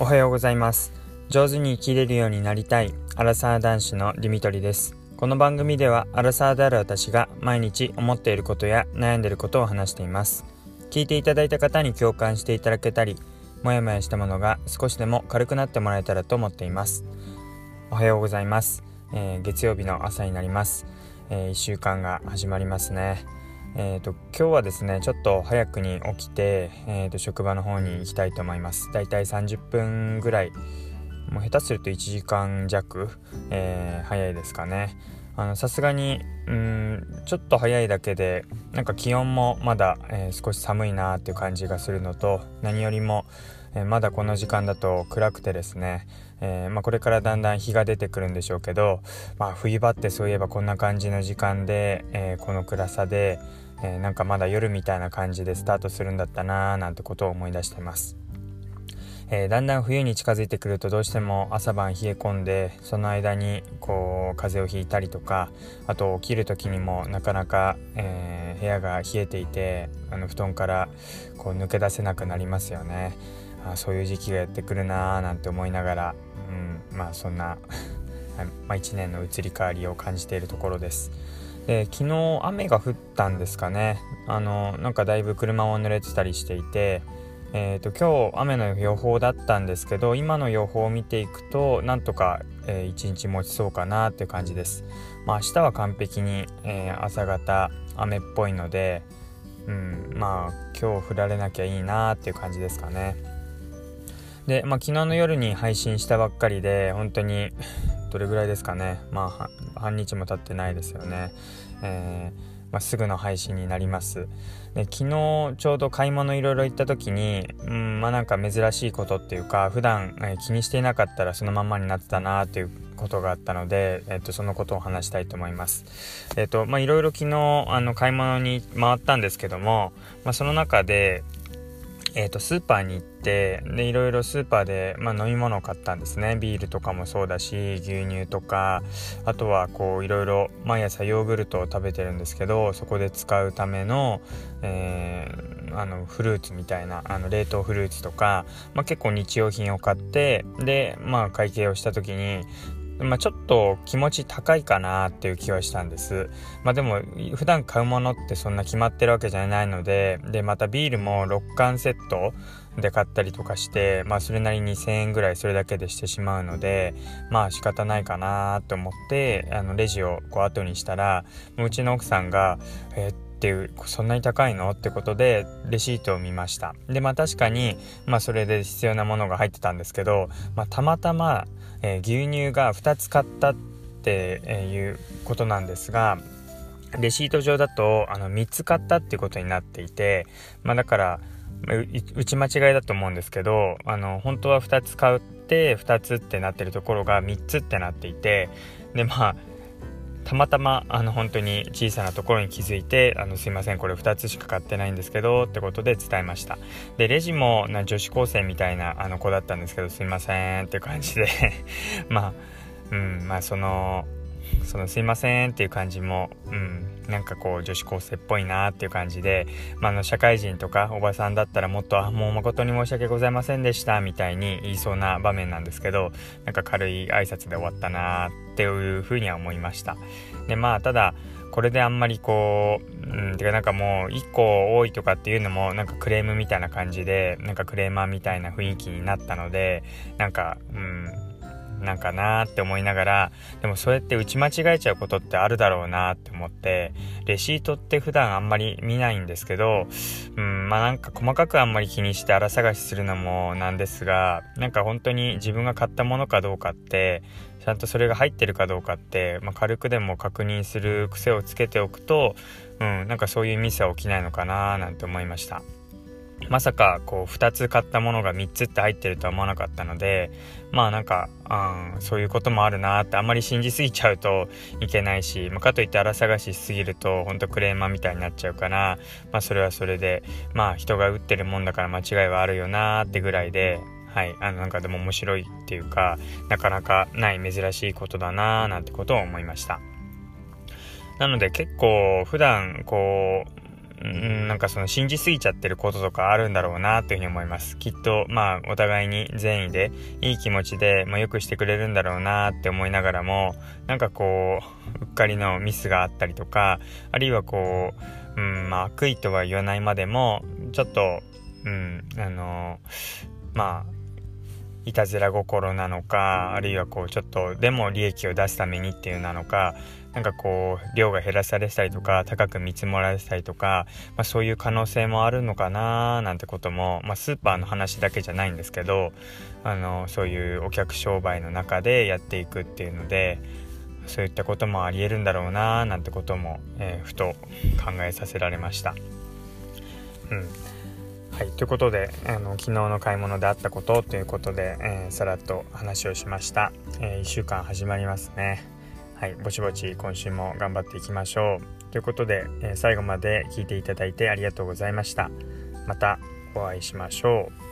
おはようございます。上手に生きれるようになりたいアラサー男子のディミトリです。この番組ではアラサーである私が毎日思っていることや悩んでいることを話しています。聞いていただいた方に共感していただけたりもやもやしたものが少しでも軽くなってもらえたらと思っています。おはようございます、えー、月曜日の朝になります、えー、1週間が始まりますね。えーと、今日はですねちょっと早くに起きて、えーと、職場の方に行きたいと思います。だいたい30分ぐらい。もう下手すると1時間弱、えー、早いですかね。さすがにうんちょっと早いだけでなんか気温もまだ、えー、少し寒いなっていう感じがするのと何よりも、えー、まだこの時間だと暗くてですね、えー、まあ、これからだんだん日が出てくるんでしょうけど、まあ、冬場ってそういえばこんな感じの時間で、えこの暗さで、えなんかまだ夜みたいな感じでスタートするんだったなーなんてことを思い出してます。えー、だんだん冬に近づいてくるとどうしても朝晩冷え込んでその間にこう風邪をひいたりとかあと起きる時にもなかなか、えー、部屋が冷えていてあの布団からこう抜け出せなくなりますよねあそういう時期がやってくるなーなんて思いながら、うん、まあそんな まあ、1年の移り変わりを感じているところです。で昨日雨が降ったんですかねあのなんかだいぶ車も濡れてたりしていてえーと、今日雨の予報だったんですけど今の予報を見ていくとなんとか、えー、一日持ちそうかなっていう感じです。まあ、明日は完璧に、えー、朝方雨っぽいので、うん、まあ今日降られなきゃいいなっていう感じですかね。で、まあ、昨日の夜に配信したばっかりで本当にどれぐらいですかね。まあ半日も経ってないですよね。えーまあ、すぐの配信になります。で昨日ちょうど買い物いろいろ行った時にうんまあなんか珍しいことっていうか普段、えー、気にしていなかったらそのまんまになってたなっていうことがあったので、えー、とそのことを話したいと思います。えっ、ー、とまあいろいろ昨日あの買い物に回ったんですけども、まあ、その中でえーと、スーパーに行ってでいろいろスーパーで、まあ、飲み物を買ったんですね。ビールとかもそうだし牛乳とかあとはこういろいろ毎朝ヨーグルトを食べてるんですけどそこで使うための,、えー、あのフルーツみたいなあの冷凍フルーツとか、まあ、結構日用品を買ってで、まあ、会計をした時にまあ、ちょっと気持ち高いかなっていう気はしたんです。まあでも普段買うものってそんな決まってるわけじゃないので、でまたビールも6缶セットで買ったりとかして、まあそれなりに1000円ぐらいそれだけでしてしまうので、まあ仕方ないかなと思って、あのレジをこう後にしたら、うちの奥さんが、えーっっていうそんなに高いの？ってことでレシートを見ました。でまあ確かにまあそれで必要なものが入ってたんですけど、まあ、たまたま、えー、牛乳が2つ買ったっていうことなんですがレシート上だとあの3つ買ったっていうことになっていてまあだから打ち間違いだと思うんですけどあの本当は2つ買って2つってなってるところが3つってなっていてでまあたまたまあの本当に小さなところに気づいてあのすいませんこれ2つしか買ってないんですけどってことで伝えました。でレジもな女子高生みたいなあの子だったんですけどすいませんって感じで。まあうんまあそのそのすいませんっていう感じも、うん、なんかこう女子高生っぽいなっていう感じで、まあ、の社会人とかおばさんだったらもっと「あもう誠に申し訳ございませんでした」みたいに言いそうな場面なんですけどなんか軽い挨拶で終わったなっていうふうには思いました。でまあただこれであんまりこう、うん、てかなんかもう1個多いとかっていうのもなんかクレームみたいな感じでなんかクレーマーみたいな雰囲気になったのでなんかうんなんかなーって思いながらでもそうやって打ち間違えちゃうことってあるだろうなって思ってレシートって普段あんまり見ないんですけどうんまあなんか細かくあんまり気にして荒探しするのもなんですがなんか本当に自分が買ったものかどうかってちゃんとそれが入ってるかどうかって、まあ、軽くでも確認する癖をつけておくと、うん、なんかそういうミスは起きないのかななんて思いました。まさかこう2つ買ったものが3つって入ってるとは思わなかったのでまあなんか、うん、そういうこともあるなってあんまり信じすぎちゃうといけないし、まあ、かといって荒探ししすぎるとほんとクレーマーみたいになっちゃうから、まあ、それはそれでまあ人が打ってるもんだから間違いはあるよなってぐらいではい、あのなんかでも面白いっていうかなかなかない珍しいことだなーなんてことを思いました。なので結構普段こうなんかその信じすぎちゃってることとかあるんだろうなというふうに思います。きっとまあお互いに善意でいい気持ちで、まあ、よくしてくれるんだろうなって思いながらもなんかこううっかりのミスがあったりとかあるいはこう、うんまあ、悪意とは言わないまでもちょっとうんあのまあいたずら心なのかあるいはこうちょっとでも利益を出すためにっていうなのかなんかこう量が減らされたりとか高く見積もられたりとか、まあ、そういう可能性もあるのかななんてことも、まあ、スーパーの話だけじゃないんですけどあのそういうお客商売の中でやっていくっていうのでそういったこともありえるんだろうななんてことも、えー、ふと考えさせられました。うんはい、ということであの昨日の買い物であったことということで、えー、さらっと話をしました、えー、1週間始まりますね。はいぼちぼち今週も頑張っていきましょう。ということで、えー、最後まで聞いていただいてありがとうございました。またお会いしましょう。